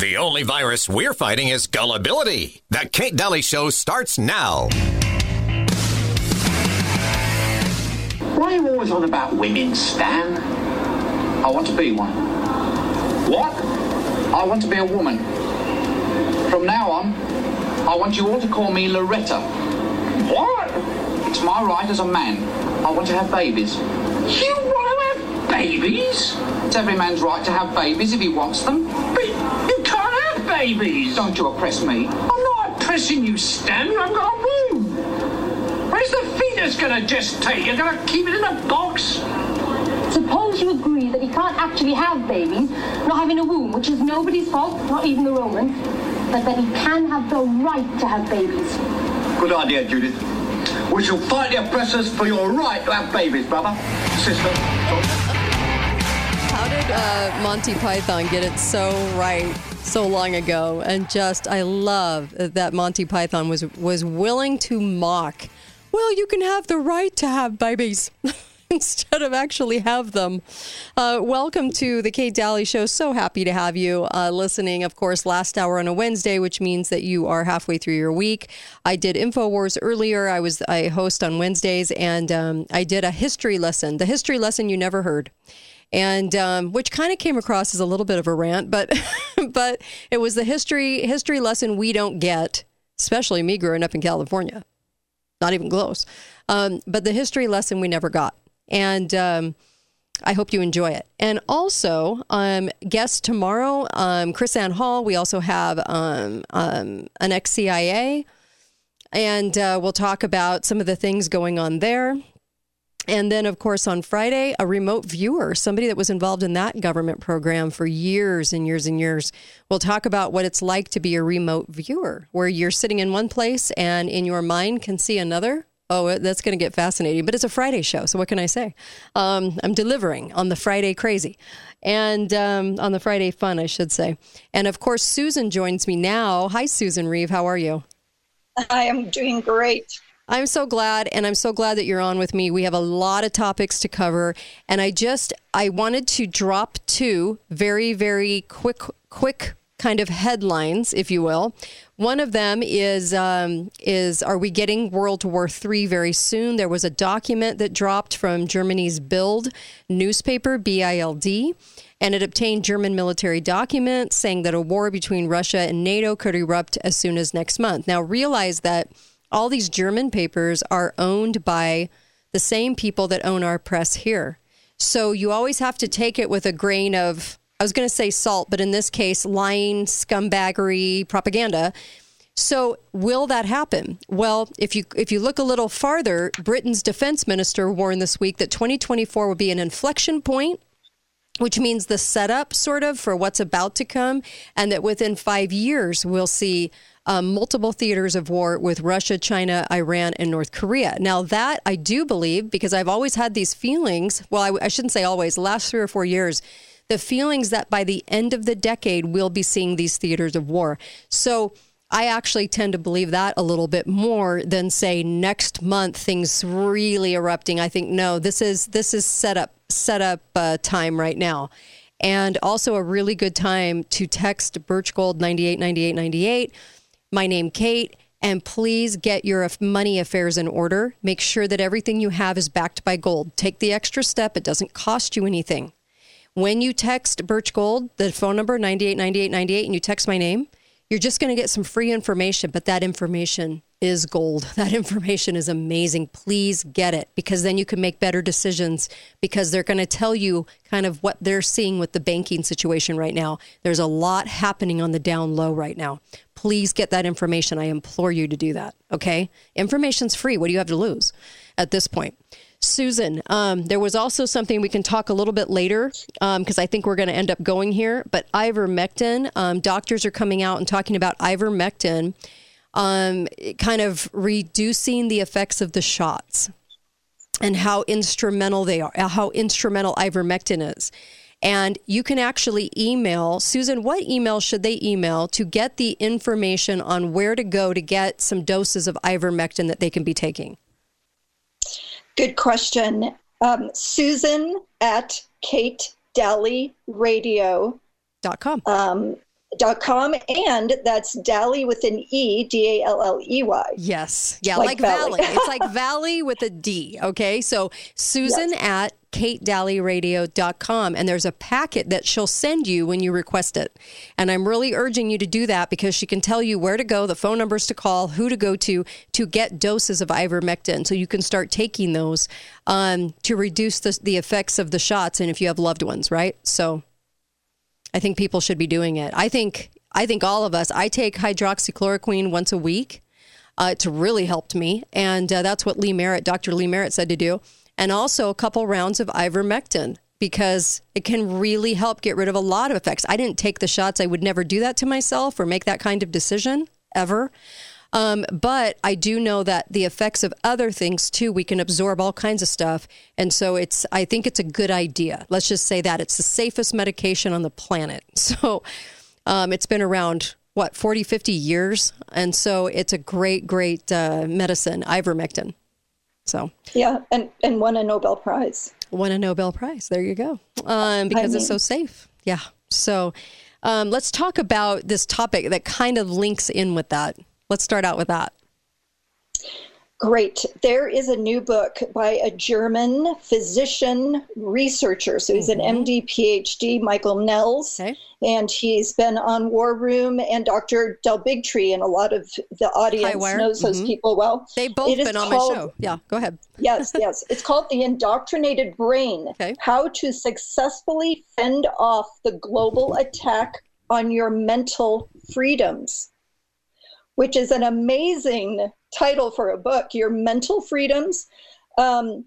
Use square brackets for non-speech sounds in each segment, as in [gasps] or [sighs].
The only virus we're fighting is gullibility. The Kate Dalley Show starts now. Why are you always on about women, Stan? I want to be one. What? I want to be a woman. From now on, I want you all to call me Loretta. What? It's my right as a man. I want to have babies. You want to have babies? It's every man's right to have babies if he wants them. But you can't have babies. Don't you oppress me. I'm not oppressing you, Stan. I've got a womb. Where's the fetus gonna gestate? You're gonna keep it in a box? Suppose you agree that he can't actually have babies, not having a womb, which is nobody's fault, not even the Romans, but that he can have the right to have babies. Good idea, Judith. We shall fight the oppressors for your right to have babies, brother, sister. How did uh, Monty Python get it so right so long ago? And just, I love that Monty Python was was willing to mock. Well, you can have the right to have babies. [laughs] Instead of actually have them. Uh, welcome to the Kate Dalley Show. So happy to have you uh, listening. Of course, last hour on a Wednesday, which means that you are halfway through your week. I did Infowars earlier. I was I host on Wednesdays, and um, I did a history lesson, the history lesson you never heard and um, which kind of came across as a little bit of a rant, but [laughs] but it was the history history lesson we don't get, especially me growing up in California, not even close. Um, but the history lesson we never got, and um, I hope you enjoy it. And also, um, guest tomorrow, um, Chris Ann Hall. We also have um, um, an ex CIA, and uh, we'll talk about some of the things going on there. And then, of course, on Friday, a remote viewer, somebody that was involved in that government program for years and years and years, will talk about what it's like to be a remote viewer, where you're sitting in one place and in your mind can see another. Oh, that's going to get fascinating. But it's a Friday show, so what can I say? Um, I'm delivering on the Friday crazy and um, on the Friday fun, I should say. And of course, Susan joins me now. Hi, Susan Reeve. How are you? I am doing great. I'm so glad, and I'm so glad that you're on with me. We have a lot of topics to cover, and I just I wanted to drop two very very quick quick kind of headlines, if you will. One of them is um, is Are we getting World War III very soon? There was a document that dropped from Germany's Bild newspaper, BILD and it obtained German military documents saying that a war between Russia and NATO could erupt as soon as next month. Now, realize that all these German papers are owned by the same people that own our press here. So you always have to take it with a grain of, I was going to say salt, but in this case, lying, scumbaggery, propaganda. So will that happen? Well, if you if you look a little farther, Britain's defense minister warned this week that 2024 will be an inflection point which means the setup sort of for what's about to come, and that within five years, we'll see um, multiple theaters of war with Russia, China, Iran, and North Korea. Now, that I do believe because I've always had these feelings. Well, I, I shouldn't say always, last three or four years, the feelings that by the end of the decade, we'll be seeing these theaters of war. So, I actually tend to believe that a little bit more than say next month things really erupting. I think no, this is this is set up set up uh, time right now, and also a really good time to text Birch Gold ninety eight ninety eight ninety eight. My name Kate. And please get your money affairs in order. Make sure that everything you have is backed by gold. Take the extra step. It doesn't cost you anything. When you text Birch Gold, the phone number 989898, and you text my name, you're just going to get some free information, but that information is gold. [laughs] That information is amazing. Please get it because then you can make better decisions because they're going to tell you kind of what they're seeing with the banking situation right now. There's a lot happening on the down low right now. Please get that information. I implore you to do that. Okay? Information's free. What do you have to lose at this point? Susan, um, there was also something we can talk a little bit later because um, I think we're going to end up going here. But ivermectin, um, doctors are coming out and talking about ivermectin, um, kind of reducing the effects of the shots and how instrumental they are, how instrumental ivermectin is. And you can actually email Susan. What email should they email to get the information on where to go to get some doses of ivermectin that they can be taking? Good question. Um, Susan at Kate Dalley Radio. Dot com. Um, dot com and that's Dally with an E D A L L E Y. Yes. Yeah, Like like, Valley. It's like Valley with a D. Okay. So Susan at katedalleyradio.com and there's a packet that she'll send you when you request it. And I'm really urging you to do that because she can tell you where to go, the phone numbers to call, who to go to to get doses of ivermectin so you can start taking those um, to reduce the, the effects of the shots and if you have loved ones, right? So I think people should be doing it. I think I think all of us. I take hydroxychloroquine once a week. Uh, it's really helped me, and uh, that's what Lee Merritt, Dr. Lee Merritt, said to do. And also a couple rounds of ivermectin because it can really help get rid of a lot of effects. I didn't take the shots. I would never do that to myself or make that kind of decision ever. Um, but I do know that the effects of other things too, we can absorb all kinds of stuff. And so it's, I think it's a good idea. Let's just say that it's the safest medication on the planet. [laughs] So um, it's been around, what, 40, 50 years. And so it's a great, great uh, medicine, ivermectin. So Yeah, and, and won a Nobel Prize. won a Nobel Prize. There you go. Um, because it's so safe. Yeah. So um, let's talk about this topic that kind of links in with that. Let's start out with that. Great. There is a new book by a German physician researcher. So he's an mm-hmm. MD, PhD, Michael Nehls. Okay. And he's been on War Room and Dr. Del Bigtree, and a lot of the audience knows those mm-hmm. people well. They've both It been on called- my show. Yeah, go ahead. yes, [laughs] yes. It's called The Indoctrinated Brain Okay. How to Successfully Fend Off the Global [laughs] Attack on Your Mental Freedoms, which is an amazing title for a book. Your Mental Freedoms. Um,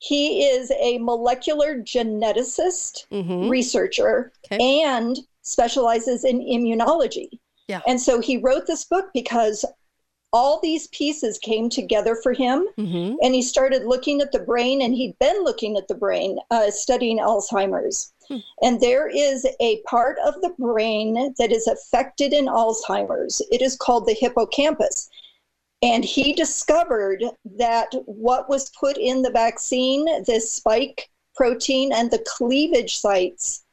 he is a molecular geneticist, Mhm. researcher, Okay. and specializes in immunology. Yeah. And so he wrote this book because all these pieces came together for him hmm and he started looking at the brain and he'd been looking at the brain uh, studying alzheimer's and there is a part of the brain that is affected in alzheimer's. It is called the hippocampus. And he discovered that what was put in the vaccine this spike protein and the cleavage sites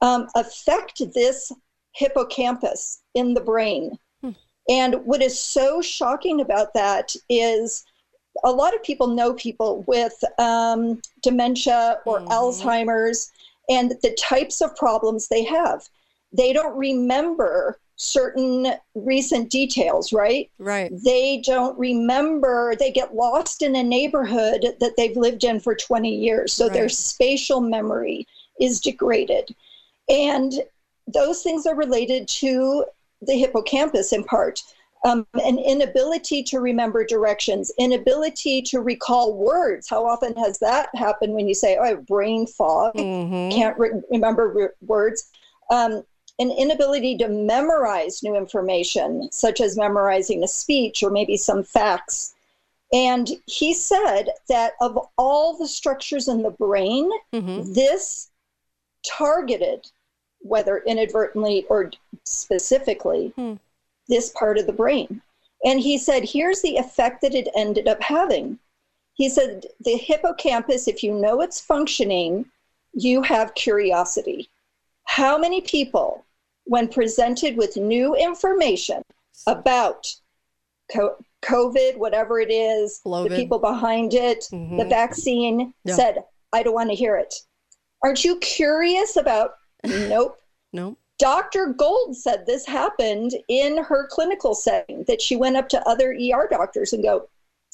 um, affect this hippocampus in the brain. And what is so shocking about that is a lot of people know people with um, dementia or Alzheimer's and the types of problems they have. They don't remember certain recent details, right? Right. They don't remember, they get lost in a neighborhood that they've lived in for 20 years. So their spatial memory is degraded. And those things are related to the hippocampus in part. Um, an inability to remember directions, inability to recall words. How often has that happened when you say, "Oh, I have brain fog, hmm can't re- remember re- words"? Um, an inability to memorize new information, such as memorizing a speech or maybe some facts. And he said that of all the structures in the brain, hmm this targeted, whether inadvertently or specifically, Hmm. This part of the brain. And he said, here's the effect that it ended up having. He said, the hippocampus, if you know it's functioning, you have curiosity. How many people, when presented with new information about co- COVID, whatever it is, Lovid. the people behind it, the Mhm. vaccine, Yeah. said, I don't want to hear it. Aren't you curious about? [laughs] nope. No. Dr. Gold said this happened in her clinical setting, that she went up to other ER doctors and go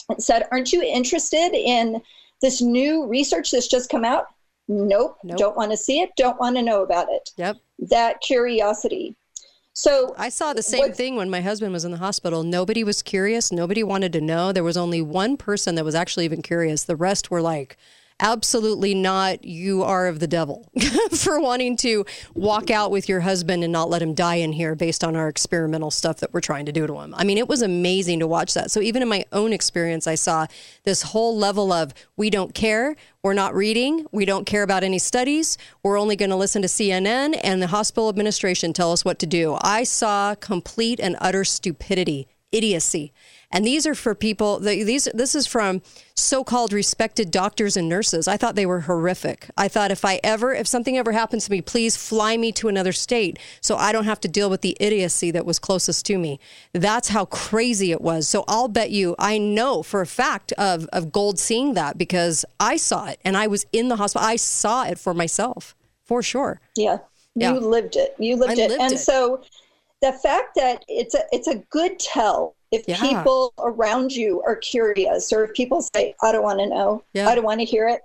and said, Aren't you interested in this new research that's just come out? Nope. Nope. Don't want to see it, don't want to know about it. Yep. That curiosity. So I saw the same What- thing when my husband was in the hospital. Nobody was curious. Nobody wanted to know. There was only one person that was actually even curious. The rest were like, absolutely not. You are of the devil [laughs] for wanting to walk out with your husband and not let him die in here based on our experimental stuff that we're trying to do to him. I mean, it was amazing to watch that. So even in my own experience, I saw this whole level of we don't care. We're not reading. We don't care about any studies. We're only going to listen to CNN and the hospital administration tell us what to do. I saw complete and utter stupidity idiocy. And these are for people. These this is from so-called respected doctors and nurses. I thought they were horrific. I thought if I ever, if something ever happens to me, please fly me to another state so I don't have to deal with the idiocy that was closest to me. That's how crazy it was. So I'll bet you, I know for a fact of of Gold seeing that because I saw it and I was in the hospital. I saw it for myself for sure. Yeah. Yeah. You lived it. You lived I it. Lived and it. so the fact that it's a it's a good tell if yeah. people around you are curious or if people say i don't want to know yeah. i don't want to hear it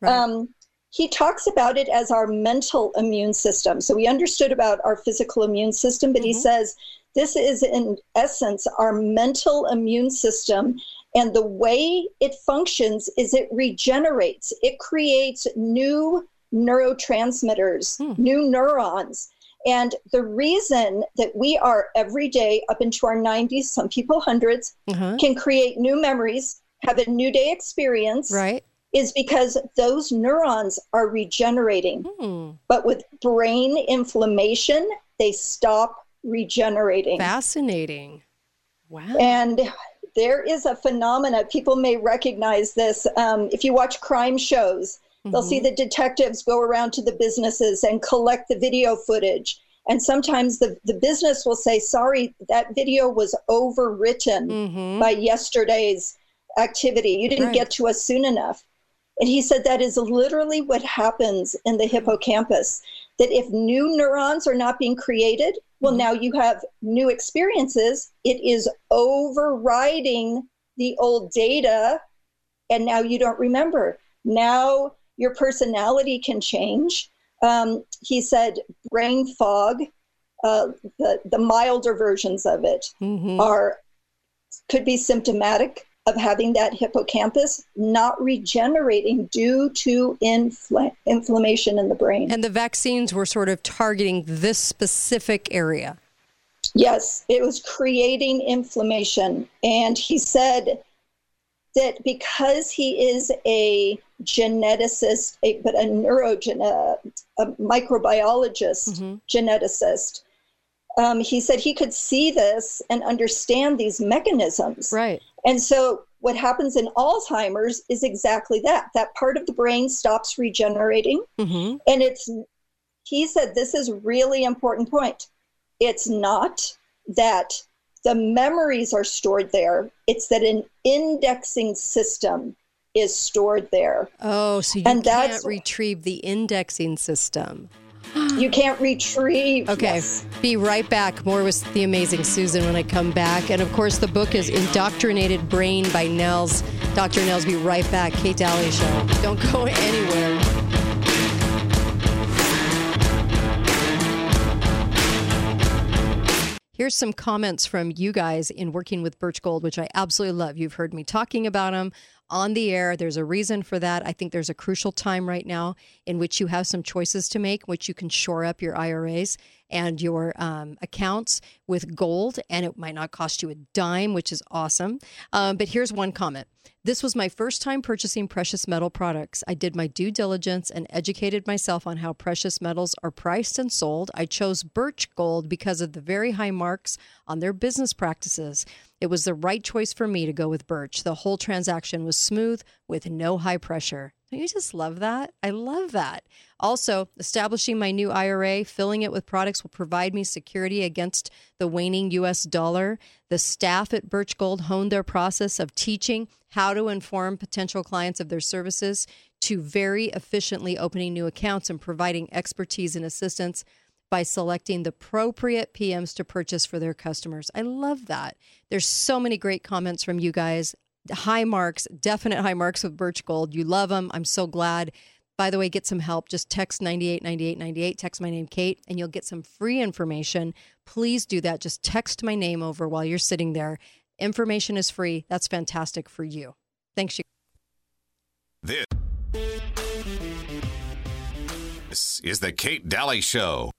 right. um, he talks about it as our mental immune system so we understood about our physical immune system but mm-hmm. he says this is in essence our mental immune system and the way it functions is it regenerates it creates new neurotransmitters hmm. new neurons and the reason that we are every day up into our 90s, some people 100s, uh-huh. can create new memories, have a new day experience. Right. Is because those neurons are regenerating. Hmm. But with brain inflammation, they stop regenerating. Fascinating. Wow. And there is a phenomena, people may recognize this. Um, if you watch crime shows, Mm-hmm. They'll see mm-hmm. the detectives go around to the businesses and collect the video footage. And sometimes the, the business will say, sorry, that video was overwritten mm-hmm. by yesterday's activity. You didn't right. get to us soon enough. And he said that is literally what happens in the hippocampus. That if new neurons are not being created, well, mm-hmm. now you have new experiences. It is overriding the old data, and now you don't remember. Now your personality can change. Um, he said brain fog, uh, the, the milder versions of it mm-hmm. are could be symptomatic of having that hippocampus not regenerating due to infl- inflammation in the brain. And the vaccines were sort of targeting this specific area. Yes, it was creating inflammation. And he said that because he is a geneticist, a, but a neurogen, a, a microbiologist, mm-hmm. geneticist, um, he said he could see this and understand these mechanisms. Right. And so what happens in Alzheimer's is exactly that. That part of the brain stops regenerating. Mm-hmm. And it's, he said, this is really important point. It's not that the memories are stored there. It's that an indexing system is stored there. Oh, so you and can't retrieve the indexing system. [gasps] You can't retrieve. Okay. Yes. Be right back. More with the amazing Susan when I come back. And of course, the book is Indoctrinated Brain by Nehls. Dr. Nehls, be right back. Kate Dalley Show. Don't go [laughs] anywhere. Here's some comments from you guys in working with Birch Gold, which I absolutely love. You've heard me talking about them on the air. There's a reason for that. I think there's a crucial time right now in which you have some choices to make, which you can shore up your IRAs and your um, accounts with gold, and it might not cost you a dime, which is awesome. Um, but here's one comment this was my first time purchasing precious metal products. I did my due diligence and educated myself on how precious metals are priced and sold. I chose Birch Gold because of the very high marks on their business practices. It was the right choice for me to go with Birch. The whole transaction was smooth with no high pressure. Don't you just love that? I love that. Also, establishing my new IRA, filling it with products will provide me security against the waning US dollar. The staff at Birch Gold honed their process of teaching how to inform potential clients of their services to very efficiently opening new accounts and providing expertise and assistance by selecting the appropriate PMs to purchase for their customers. I love that. There's so many great comments from you guys high marks, definite high marks with Birch Gold. You love them. I'm so glad. By the way, get some help. Just text 989898, text my name, Kate, and you'll get some free information. Please do that. Just text my name over while you're sitting there. Information is free. That's fantastic for you. Thanks, you. This is the Kate Dalley Show.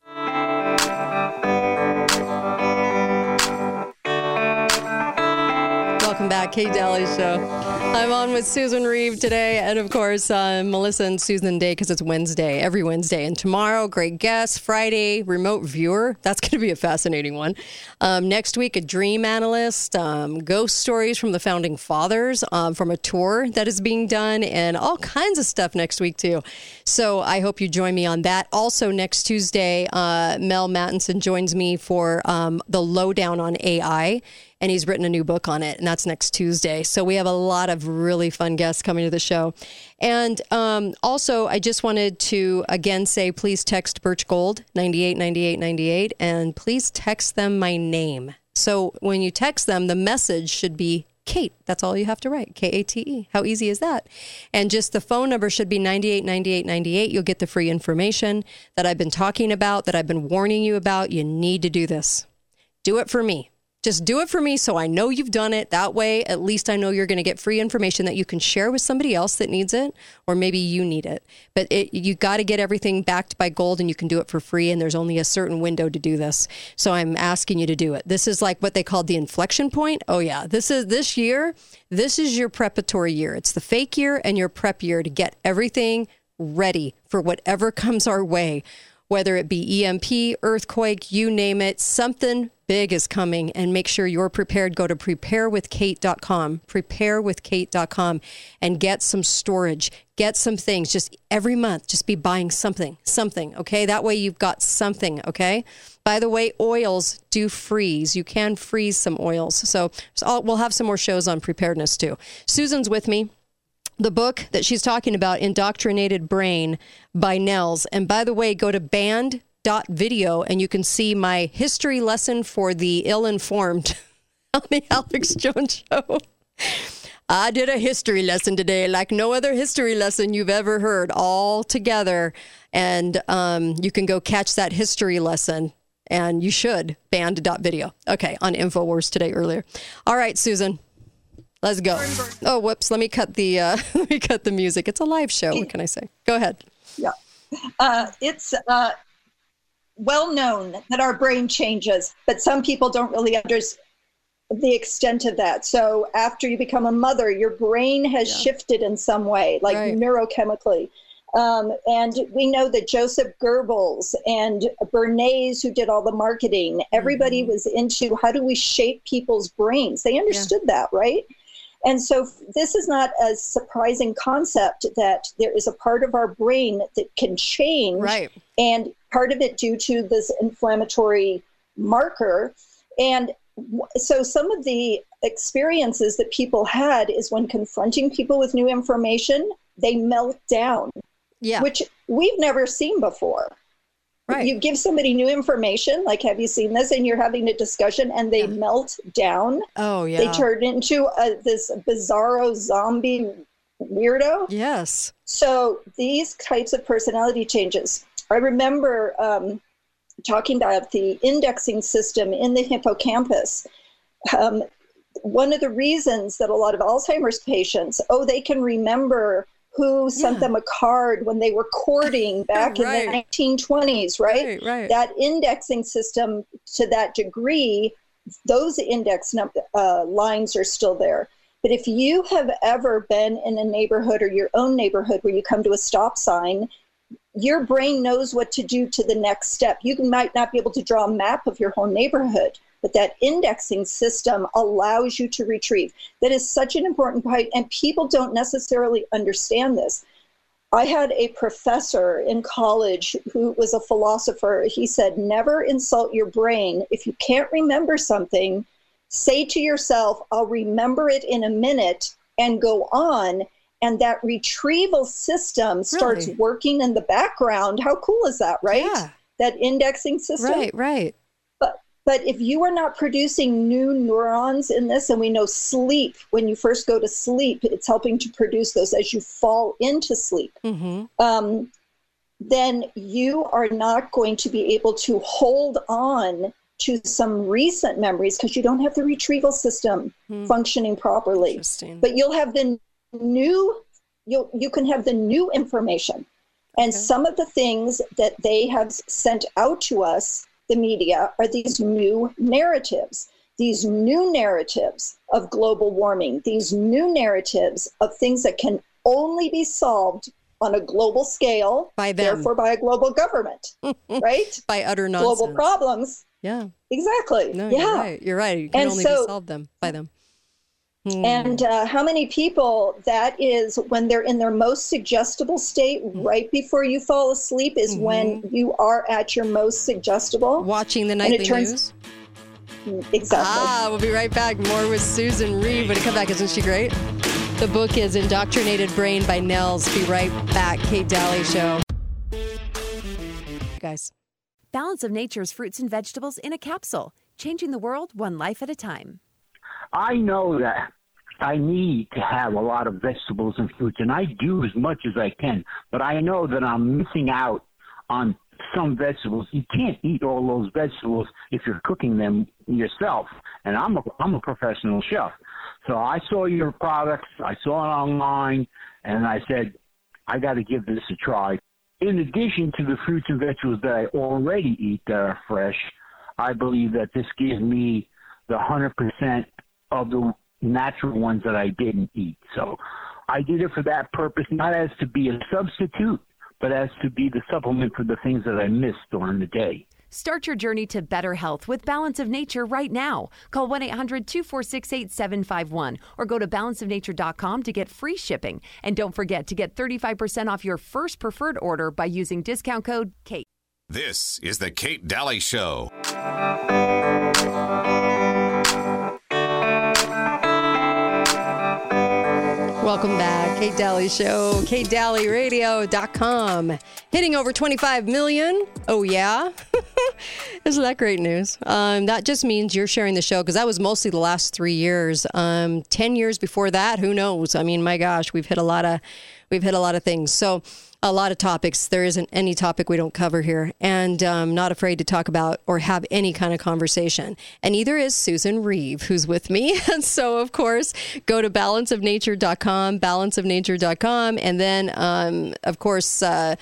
Back, Kate Dalley Show. I'm on with Susan Reeve today, and of course, uh, Melissa and Susan Day because it's Wednesday, every Wednesday. And tomorrow, great guest. Friday, remote viewer. That's [laughs] going to be a fascinating one. Um, next week, a dream analyst, um, ghost stories from the founding fathers um, from a tour that is being done, and all kinds of stuff next week, too. So I hope you join me on that. Also, next Tuesday, uh, Mel Mattinson joins me for um, the lowdown on AI and he's written a new book on it, and that's next Tuesday. So we have a lot of really fun guests coming to the show. And um, also, I just wanted to again say, please text Birch Gold 989898 and please text them my name. So when you text them, the message should be Kate. That's all you have to write. K A T E. How easy is that? And just the phone number should be 989898. You'll get the free information that I've been talking about, that I've been warning you about. You need to do this. Do it for me. Just do it for me so I know you've done it. That way, at least I know you're going to get free information that you can share with somebody else that needs it, or maybe you need it. But it, you got to get everything backed by gold, and you can do it for free. And there's only a certain window to do this. So I'm asking you to do it. This is like what they called the inflection point. Oh yeah, this is this year. This is your preparatory year. It's the fake year and your prep year to get everything ready for whatever comes our way whether it be EMP, earthquake, you name it, something big is coming and make sure you're prepared. Go to preparewithkate.com, preparewithkate.com and get some storage, get some things just every month. Just be buying something, something, okay? That way you've got something, okay? By the way, oils do freeze. You can freeze some oils. So, so we'll have some more shows on preparedness too. Susan's with me the book that she's talking about, Indoctrinated Brain by Nehls. And by the way, go to banned.video and you can see my history lesson for the ill informed on [laughs] the Alex Jones Show. I did a history lesson today, like no other history lesson you've ever heard, all together. And um, you can go catch that history lesson. And you should, banned.video. Okay, on InfoWars today earlier. All right, Susan. Let's go. Oh, whoops! Let me cut the uh, [laughs] let me cut the music. It's a live show. What can I say? Go ahead. Yeah, uh, it's uh, well known that our brain changes, but some people don't really understand the extent of that. So after you become a mother, your brain has yeah. shifted in some way, like right. neurochemically. Um, and we know that Joseph Goebbels and Bernays, who did all the marketing, everybody mm-hmm. was into how do we shape people's brains. They understood yeah. that, right? And so this is not a surprising concept that there is a part of our brain that can change. Right. And part of it due to this inflammatory marker. And so some of the experiences that people had is when confronting people with new information, they melt down. Yeah. Which we've never seen before. Right. You give somebody new information, like, have you seen this? And you're having a discussion and they yeah. melt down. Oh, yeah. They turn into a, this bizarro zombie weirdo. Yes. So these types of personality changes. I remember um, talking about the indexing system in the hippocampus. Um, one of the reasons that a lot of Alzheimer's patients, oh, they can remember who sent yeah. them a card when they were courting [laughs] back right. in the 1920s, right? right? Right, That indexing system to that degree, those index num- uh, lines are still there. But if you have ever been in a neighborhood or your own neighborhood where you come to a stop sign, your brain knows what to do to the next step. You might not be able to draw a map of your whole neighborhood, but that indexing system allows you to retrieve. That is such an important point, and people don't necessarily understand this. I had a professor in college who was a philosopher. He said, Never insult your brain. If you can't remember something, say to yourself, I'll remember it in a minute and go on. And that retrieval system starts Really? working in the background. How cool is that, right? Yeah. That indexing system. Right, right. But if you are not producing new neurons in this, and we know sleep, when you first go to sleep, it's helping to produce those as you fall into sleep, Mm-hmm. um, then you are not going to be able to hold on to some recent memories because you don't have the retrieval system Hmm. functioning properly. But you'll have the new, you you can have the new information. And Okay. some of the things that they have sent out to us the media are these new narratives. these new narratives of global warming, these new narratives of things that can only be solved on a global scale, By them. therefore by a global government, [laughs] right? By utter nonsense. Global problems. Yeah. Exactly. No, yeah. you're right. You're right. You can And only so- be solved them by them. Hmm. And uh, how many people that is when they're in their most suggestible state Hmm. right before you fall asleep is Mm-hmm. when you are at your most suggestible. Watching the it nightly turns- news. Exactly. Ah, we'll be right back. More with Susan Reeve When we come back, isn't she great? The book is Indoctrinated Brain by Nehls. Be right back. Kate Dalley Show. Guys. Balance of Nature's fruits and vegetables in a capsule, changing the world one life at a time. I know that I need to have a lot of vegetables and fruits, and I do as much as I can, but I know that I'm missing out on some vegetables. You can't eat all those vegetables if you're cooking them yourself. And I'm a, I'm a professional chef. So I saw your products, I saw it online, and I said, I got to give this a try. In addition to the fruits and vegetables that I already eat that are fresh, I believe that this gives me the 100% of the natural ones that I didn't eat. So I did it for that purpose, not as to be a substitute, but as to be the supplement for the things that I missed during the day. Start your journey to better health with Balance of Nature right now. Call 1 800 246 8751 or go to balanceofnature.com to get free shipping. And don't forget to get 35% off your first preferred order by using discount code KATE. This is the Kate Dalley Show. Welcome back. Kate Dalley Show, katedalleyradio.com. Hitting over 25 million. Oh, yeah. [laughs] Isn't that great news? Um, that just means you're sharing the show because that was mostly the last three years. Um, 10 years before that, who knows? I mean, my gosh, we've hit a lot of, we've hit a lot of things. So, a lot of topics. There isn't any topic we don't cover here, and um, not afraid to talk about or have any kind of conversation. And either is Susan Reeve, who's with me. [laughs] And so, of course, go to balanceofnature.com, balanceofnature.com, and then, um, of course, uh,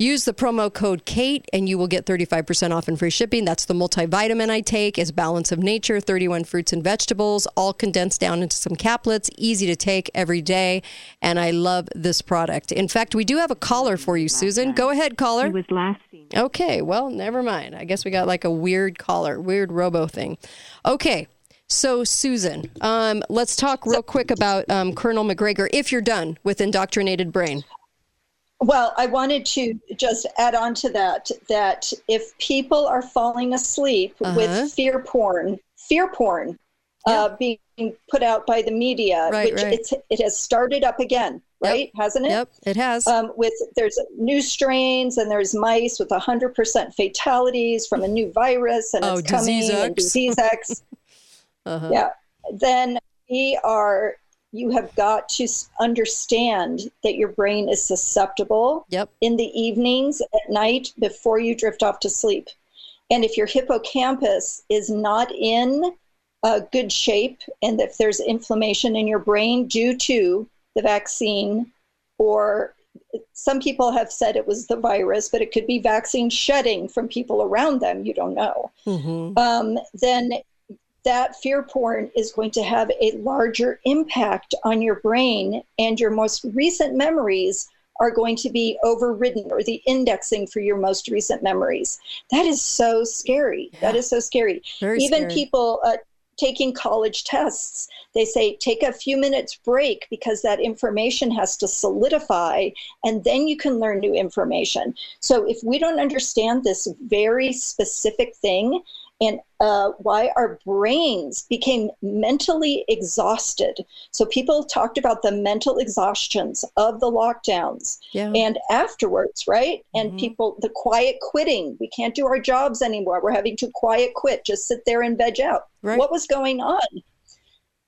Use the promo code Kate and you will get 35% off and free shipping. That's the multivitamin I take is Balance of Nature, 31 fruits and vegetables, all condensed down into some caplets, easy to take every day. And I love this product. In fact, we do have a caller for you, Susan. Go ahead, caller. He was last seen. Okay, well, never mind. I guess we got like a weird caller, weird robo thing. Okay. So, Susan, um, let's talk real quick about um, Colonel MacGregor. If you're done with indoctrinated brain, Well, I wanted to just add on to that that if people are falling asleep Uh-huh. with fear porn, fear porn uh, being put out by the media, Right, which right. It's, it has started up again, Yep. right? Hasn't it? yep, it has. Um, with there's new strains and there's mice with 100% fatalities from a new virus and Oh, it's coming disease and X. disease X. [laughs] Uh-huh. Yeah. Then we are, you have got to understand that your brain is susceptible Yep. in the evenings at night before you drift off to sleep. And if your hippocampus is not in uh, good shape, and if there's inflammation in your brain due to the vaccine, or some people have said it was the virus, but it could be vaccine shedding from people around them, you don't know, hmm um, then that fear porn is going to have a larger impact on your brain, and your most recent memories are going to be overridden or the indexing for your most recent memories. That is so scary. That is so scary. Very Even scary. people uh, taking college tests, they say take a few minutes break because that information has to solidify and then you can learn new information. So if we don't understand this very specific thing, and uh, why our brains became mentally exhausted. So people talked about the mental exhaustions of the lockdowns Yeah. and afterwards, right? And Mhm. people, the quiet quitting. We can't do our jobs anymore. We're having to quiet quit, just sit there and veg out. Right. What was going on?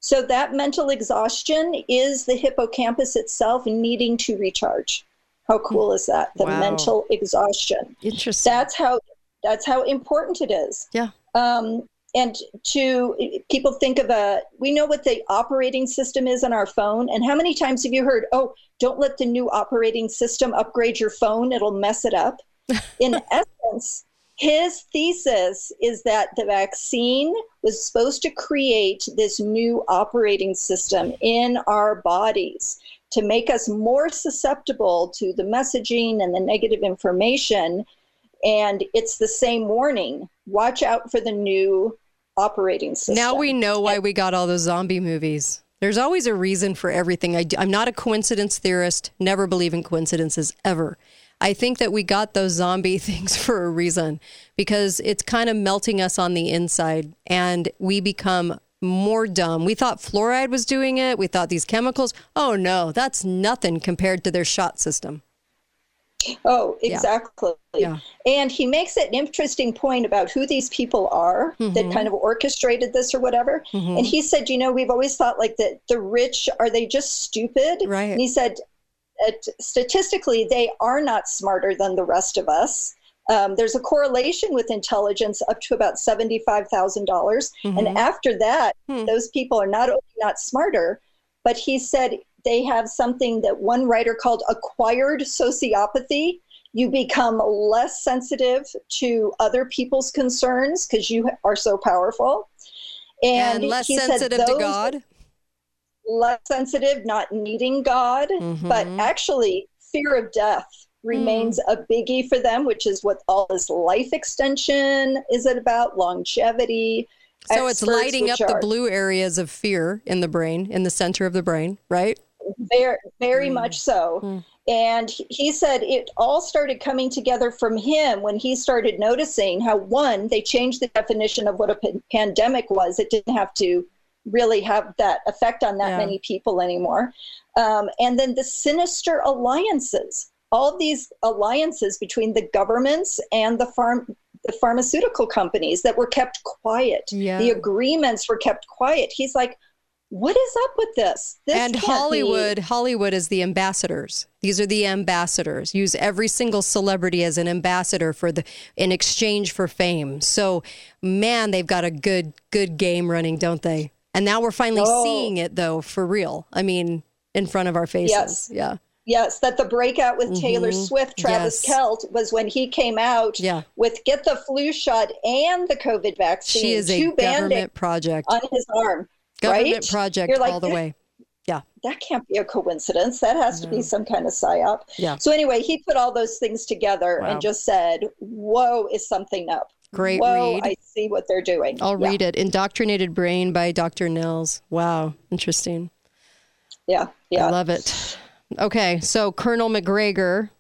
So that mental exhaustion is the hippocampus itself needing to recharge. How cool is that? The Wow. mental exhaustion Interesting. that's how that's how important it is Yeah. Um, and to people think of a we know what the operating system is on our phone and how many times have you heard oh don't let the new operating system upgrade your phone it'll mess it up [laughs] in essence his thesis is that the vaccine was supposed to create this new operating system in our bodies to make us more susceptible to the messaging and the negative information. And it's the same warning watch out for the new operating system. Now we know why we got all those zombie movies. There's always a reason for everything. I, am not a coincidence theorist, never believe in coincidences ever. I think that we got those zombie [laughs] things for a reason because it's kind of melting us on the inside and we become more dumb. We thought fluoride was doing it. We thought these chemicals. Oh no, that's nothing compared to their shot system. Oh, exactly. Yeah. And he makes an interesting point about who these people are mm-hmm. that kind of orchestrated this or whatever. Mm-hmm. And he said, you know, we've always thought like that the rich are they just stupid? Right. And he said, statistically, they are not smarter than the rest of us. Um, there's a correlation with intelligence up to about seventy-five thousand dollars, mm-hmm. and after that, hmm. those people are not only not smarter, but he said they have something that one writer called acquired sociopathy. You become less sensitive to other people's concerns because you are so powerful, and, and less sensitive to God. Less sensitive, not needing God, mm-hmm. but actually fear of death remains mm. a biggie for them, which is what all this life extension is it about, longevity. So it's lighting up are, the blue areas of fear in the brain, in the center of the brain, right? Very, very mm. much so. Mm. And he said it all started coming together from him when he started noticing how, one, they changed the definition of what a p- pandemic was. It didn't have to really have that effect on that yeah. many people anymore. Um, and then the sinister alliances all these alliances between the governments and the farm the pharmaceutical companies that were kept quiet. Yeah. The agreements were kept quiet. He's like, what is up with this? this and Hollywood, be- Hollywood is the ambassadors. These are the ambassadors. Use every single celebrity as an ambassador for the in exchange for fame. So, man, they've got a good good game running, don't they? And now we're finally oh. seeing it though, for real. I mean, in front of our faces. Yes. Yeah. Yes, that the breakout with mm-hmm. Taylor Swift, Travis yes. Kelce, was when he came out yeah. with get the flu shot and the COVID vaccine. She is a government project on his arm. Government right? project like, all the way. Yeah. That can't be a coincidence. That has to be some kind of psyop. Yeah. So anyway, he put all those things together wow. and just said, "Whoa, is something up." Great Whoa, read. I see what they're doing. I'll yeah. read it. Indoctrinated Brain by Dr. Nehls. Wow, interesting. Yeah, yeah. I love it. Okay, so Colonel MacGregor.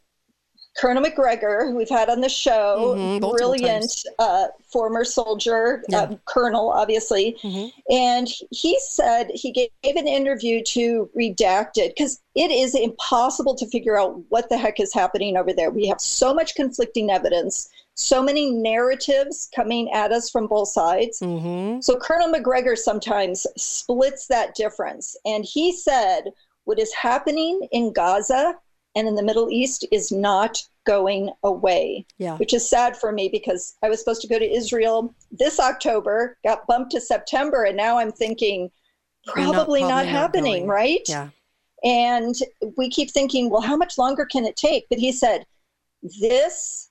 Colonel MacGregor, who we've had on the show, mm-hmm, brilliant uh, former soldier, yeah. uh, colonel, obviously. Mm-hmm. And he said he gave an interview to Redacted because it is impossible to figure out what the heck is happening over there. We have so much conflicting evidence, so many narratives coming at us from both sides. Mm-hmm. So Colonel MacGregor sometimes splits that difference. And he said, what is happening in Gaza and in the Middle East is not going away. Yeah. Which is sad for me because I was supposed to go to Israel this October, got bumped to September, and now I'm thinking probably not, probably not happening, not right? Yeah. And we keep thinking, well, how much longer can it take? But he said, this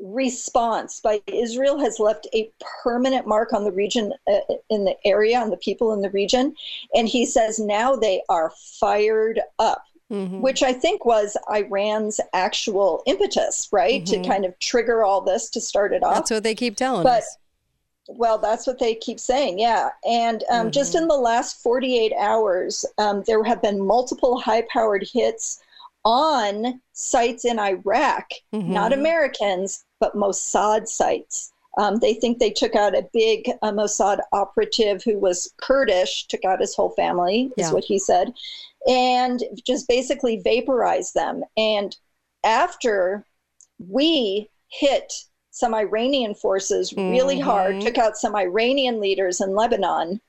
response by Israel has left a permanent mark on the region, uh, in the area, on the people in the region. And he says now they are fired up. Mm-hmm. Which I think was Iran's actual impetus, right? Mm-hmm. To kind of trigger all this to start it off. That's what they keep telling but, us. Well, that's what they keep saying, yeah. And um, mm-hmm. just in the last 48 hours, um, there have been multiple high powered hits on sites in Iraq, mm-hmm. not Americans, but Mossad sites. Um, they think they took out a big uh, Mossad operative who was Kurdish, took out his whole family, is yeah. what he said, and just basically vaporized them. And after we hit some Iranian forces really mm-hmm. hard, took out some Iranian leaders in Lebanon,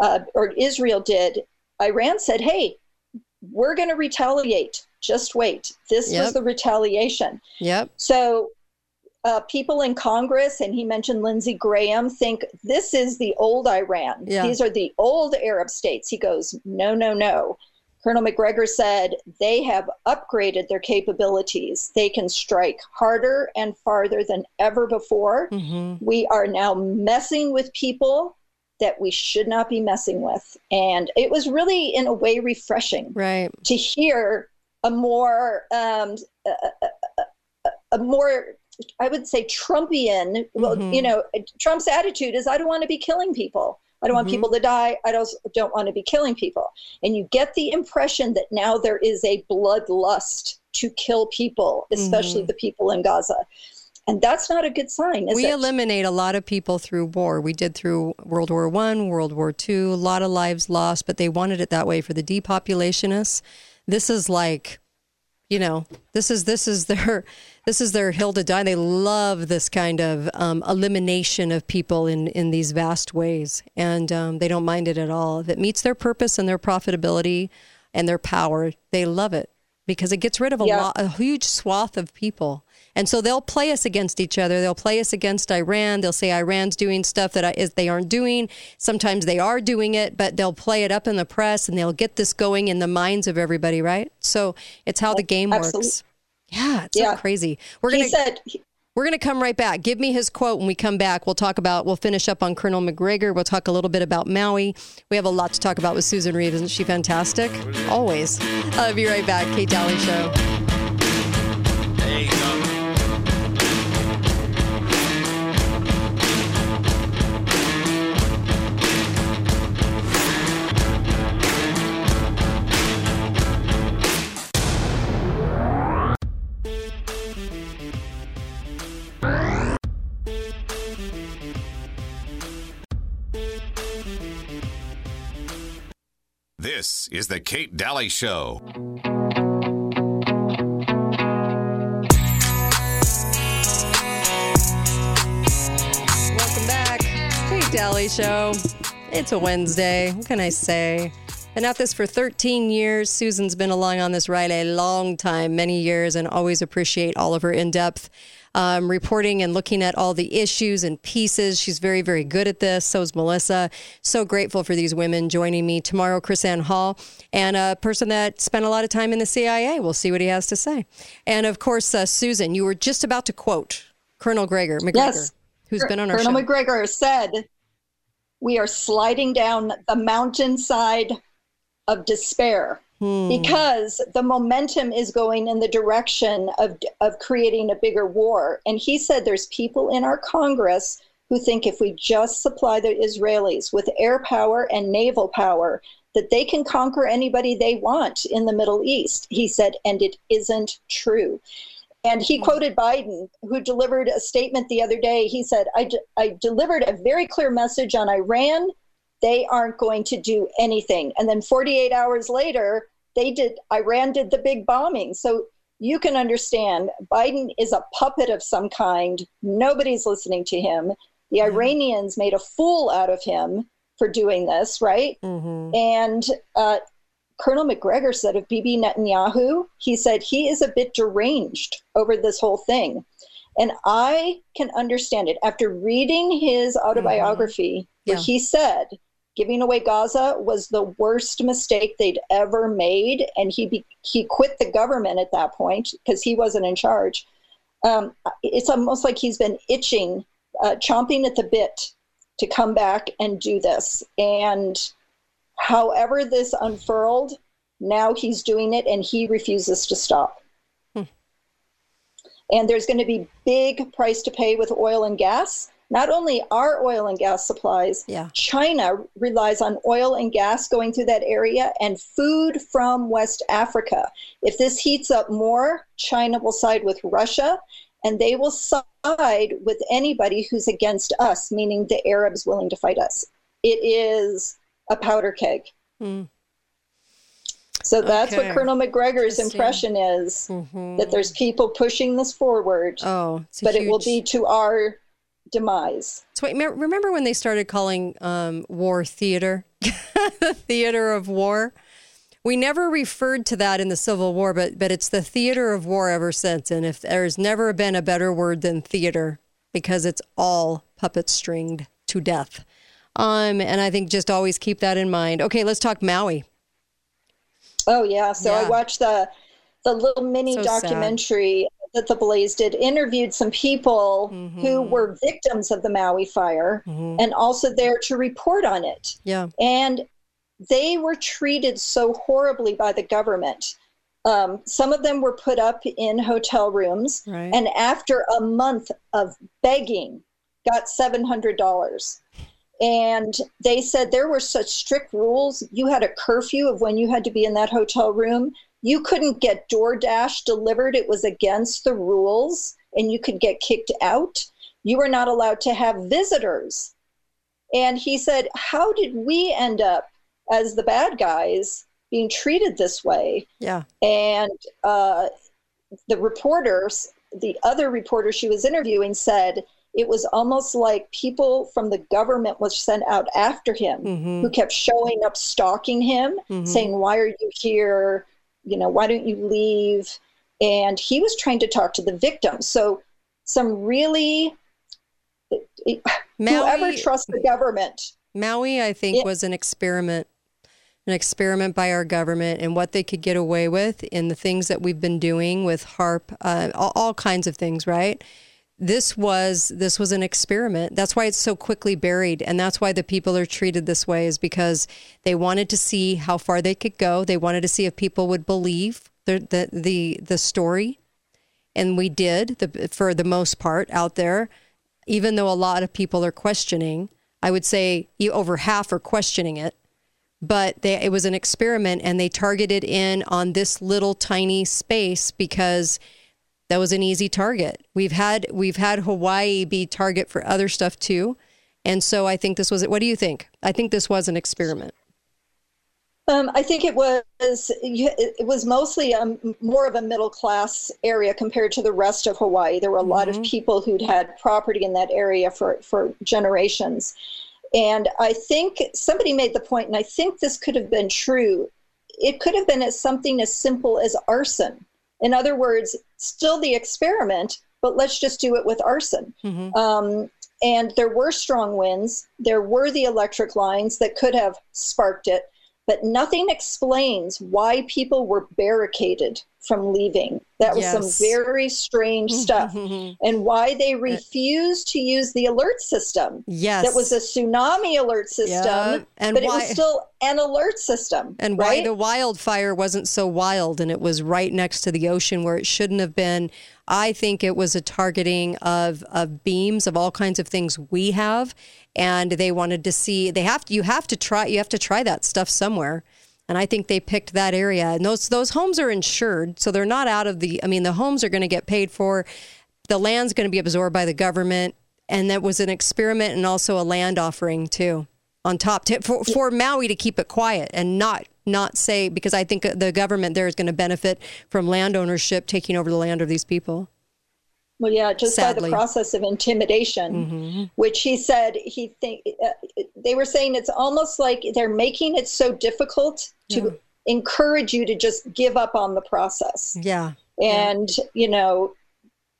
uh, or Israel did, Iran said, hey, we're going to retaliate. Just wait. This yep. was the retaliation. Yep. So uh, people in Congress, and he mentioned Lindsey Graham, think this is the old Iran. Yeah. These are the old Arab states. He goes, no, no, no. Colonel MacGregor said they have upgraded their capabilities. They can strike harder and farther than ever before. Mm-hmm. We are now messing with people that we should not be messing with. And it was really, in a way, refreshing Right. to hear a more, um, a, a- a- a more, I would say, Trumpian. Well, Mhm. you know, Trump's attitude is, I don't want to be killing people. I don't want Mhm. people to die. I don't don't want to be killing people. And you get the impression that now there is a bloodlust to kill people, especially Mhm. the people in Gaza. And that's not a good sign, we it? eliminate a lot of people through war. We did through World War One, World War Two, a lot of lives lost, but they wanted it that way for the depopulationists. This is like, you know, this is this is their [laughs] this is their hill to die. They love this kind of um, elimination of people in in these vast ways, and um, they don't mind it at all. If it meets their purpose and their profitability and their power, they love it because it gets rid of a Yeah. lot, a huge swath of people. And so they'll play us against each other. They'll play us against Iran. They'll say Iran's doing stuff that I, is they aren't doing. Sometimes they are doing it, but they'll play it up in the press and they'll get this going in the minds of everybody, right? So it's how the game Absolutely. works. Yeah, it's Yeah. so crazy. We're gonna said, we're gonna come right back. Give me his quote when we come back. We'll talk about. We'll finish up on Colonel MacGregor. We'll talk a little bit about Maui. We have a lot to talk about with Susan Reeves. Isn't she fantastic? Always. I'll be right back. Kate Dalley Show. This is the Kate Dalley Show. Welcome back. Kate Dalley Show. It's a Wednesday. What can I say? Been at this for 13 years. Susan's been along on this ride a long time, many years, and always appreciate all of her in depth um, reporting and looking at all the issues and pieces. She's very, very good at this. So is Melissa. So grateful for these women joining me tomorrow. Chris Ann Hall, and a person that spent a lot of time in the CIA. We'll see what he has to say. And of course, uh, Susan, you were just about to quote Colonel Gregor, MacGregor, Yes. who's been on our Colonel show. MacGregor said, We are sliding down the mountainside of despair Hmm. because the momentum is going in the direction of, of creating a bigger war. And he said there's people in our Congress who think if we just supply the Israelis with air power and naval power, that they can conquer anybody they want in the Middle East. He said, and it isn't true. And he quoted Biden, who delivered a statement the other day. He said, I, I delivered a very clear message on Iran. They aren't going to do anything. And then 48 hours later, they did, Iran did the big bombing. So you can understand Biden is a puppet of some kind. Nobody's listening to him. The Iranians made a fool out of him for doing this, right? Mhm. And uh, Colonel MacGregor said of Bibi Netanyahu, he said he is a bit deranged over this whole thing. And I can understand it. After reading his autobiography, where Yeah. he said giving away Gaza was the worst mistake they'd ever made, and he be, he quit the government at that point because he wasn't in charge. Um, it's almost like he's been itching, uh, chomping at the bit to come back and do this. And however this unfurled, now he's doing it and he refuses to stop. And there's going to be big price to pay with oil and gas. Not only our oil and gas supplies, Yeah. China relies on oil and gas going through that area and food from West Africa. If this heats up more, China will side with Russia and they will side with anybody who's against us, meaning the Arabs willing to fight us. It is a powder keg. Hmm. So that's Okay. what Colonel MacGregor's impression is Mhm. that there's people pushing this forward, Oh, but it will be to our demise. So wait, remember when they started calling um, war theater, the [laughs] theater of war? We never referred to that in the Civil War, but but it's the theater of war ever since. And if there's never been a better word than theater, because it's all puppet stringed to death. Um, and I think just always keep that in mind. Okay, let's talk Maui. Oh yeah. So I watched the the little mini So documentary that the Blaze did. Interviewed some people Mm-hmm. who were victims of the Maui fire and also there to report on it. Yeah. And they were treated so horribly by the government. Um, some of them were put up in hotel rooms, Right. and after a month of begging, got seven hundred dollars. And they said there were such strict rules. You had a curfew of when you had to be in that hotel room. You couldn't get DoorDash delivered, it was against the rules, and you could get kicked out. You were not allowed to have visitors. And he said, How did we end up as the bad guys being treated this way? Yeah. And uh, the reporters, the other reporter she was interviewing, said it was almost like people from the government was sent out after him Mm-hmm. who kept showing up, stalking him, saying, Why are you here? You know, why don't you leave? And he was trying to talk to the victims. So, some really, [sighs] whoever Maui- trusts the government Maui, I think, Yeah. was an experiment, an experiment by our government and what they could get away with in the things that we've been doing with HAARP, uh, all, all kinds of things, right? This was this was an experiment. That's why it's so quickly buried, and that's why the people are treated this way. Is because they wanted to see how far they could go. They wanted to see if people would believe the the the, the story, and we did the, for the most part out there even though a lot of people are questioning, I would say over half are questioning it. But they, it was an experiment, and they targeted in on this little tiny space because that was an easy target. We've had we've had Hawaii be target for other stuff too, and so I think this was. What do you think? I think this was an experiment. Um, I think it was it was mostly a, more of a middle class area compared to the rest of Hawaii. There were a lot of people who'd had property in that area for for generations, and I think somebody made the point, and I think this could have been true. It could have been as something as simple as arson. In other words, still the experiment, but let's just do it with arson. Um, and there were strong winds. There were the electric lines that could have sparked it, but nothing explains why people were barricaded from leaving. That was Yes. some very strange stuff. [laughs] and why they uh, refused to use the alert system. Yes. That was a tsunami alert system, Yeah, and but it was still an alert system. and why the wildfire wasn't so wild and it was right next to the ocean where it shouldn't have been. I think it was a targeting of of beams of all kinds of things we have, and they wanted to see. They have to. You have to try. You have to try that stuff somewhere. And I think they picked that area. And those those homes are insured, so they're not out of the. I mean, the homes are going to get paid for. The land's going to be absorbed by the government, and that was an experiment and also a land offering too on top to, for, for Maui to keep it quiet and not not say because I think the government there is going to benefit from land ownership taking over the land of these people. Well, yeah, just by the process of intimidation, Mm-hmm. which he said he think uh, they were saying it's almost like they're making it so difficult to encourage you to just give up on the process. Yeah. And you know,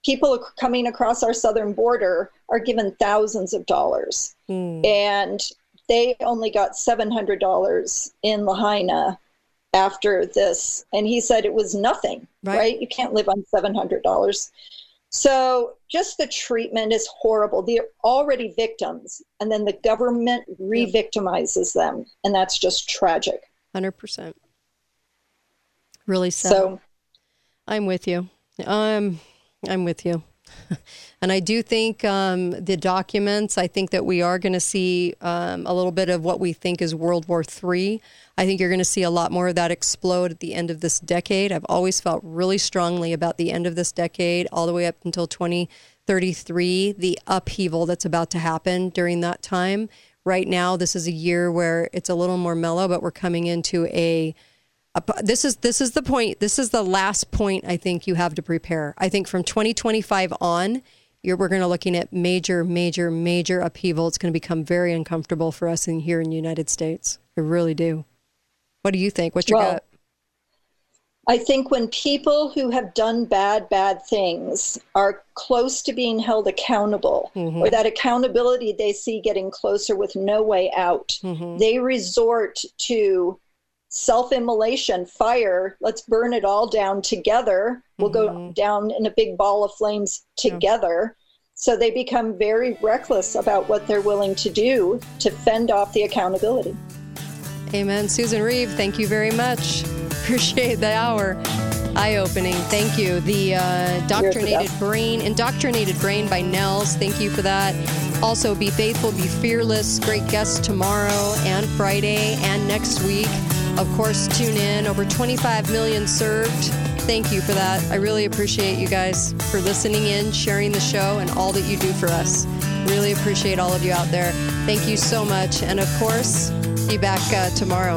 people coming across our southern border are given thousands of dollars, Hmm. and they only got seven hundred dollars in Lahaina after this. And he said it was nothing. Right. right? You can't live on seven hundred dollars. So just the treatment is horrible. They're already victims, and then the government re-victimizes them, and that's just tragic. Hundred percent. Really sad. So I'm with you. Um, I'm with you. [laughs] and I do think um, the documents, I think that we are going to see um, a little bit of what we think is World War III. I think you're going to see a lot more of that explode at the end of this decade. I've always felt really strongly about the end of this decade, all the way up until 2033, the upheaval that's about to happen during that time. Right now, this is a year where it's a little more mellow, but we're coming into a a- this is this is the point. This is the last point I think you have to prepare. I think from 2025 on, you're, we're going to looking at major, major, major upheaval. It's going to become very uncomfortable for us in here in the United States. I really do. What do you think? What's your Well, gut? I think when people who have done bad, bad things are close to being held accountable, mm-hmm. or that accountability they see getting closer with no way out, mm-hmm. they resort to self immolation, fire, let's burn it all down together. We'll Mm-hmm. go down in a big ball of flames together. So they become very reckless about what they're willing to do to fend off the accountability. Amen. Susan Reeve, thank you very much. [laughs] Appreciate the hour. Eye opening. Thank you. The uh, Doctrinated best. Brain, Indoctrinated Brain by Nehls. Thank you for that. Also, Be Faithful, Be Fearless. Great guests tomorrow and Friday and next week. Of course, tune in. Over 25 million served. Thank you for that. I really appreciate you guys for listening in, sharing the show, and all that you do for us. Really appreciate all of you out there. Thank you so much. And of course, be back uh, tomorrow.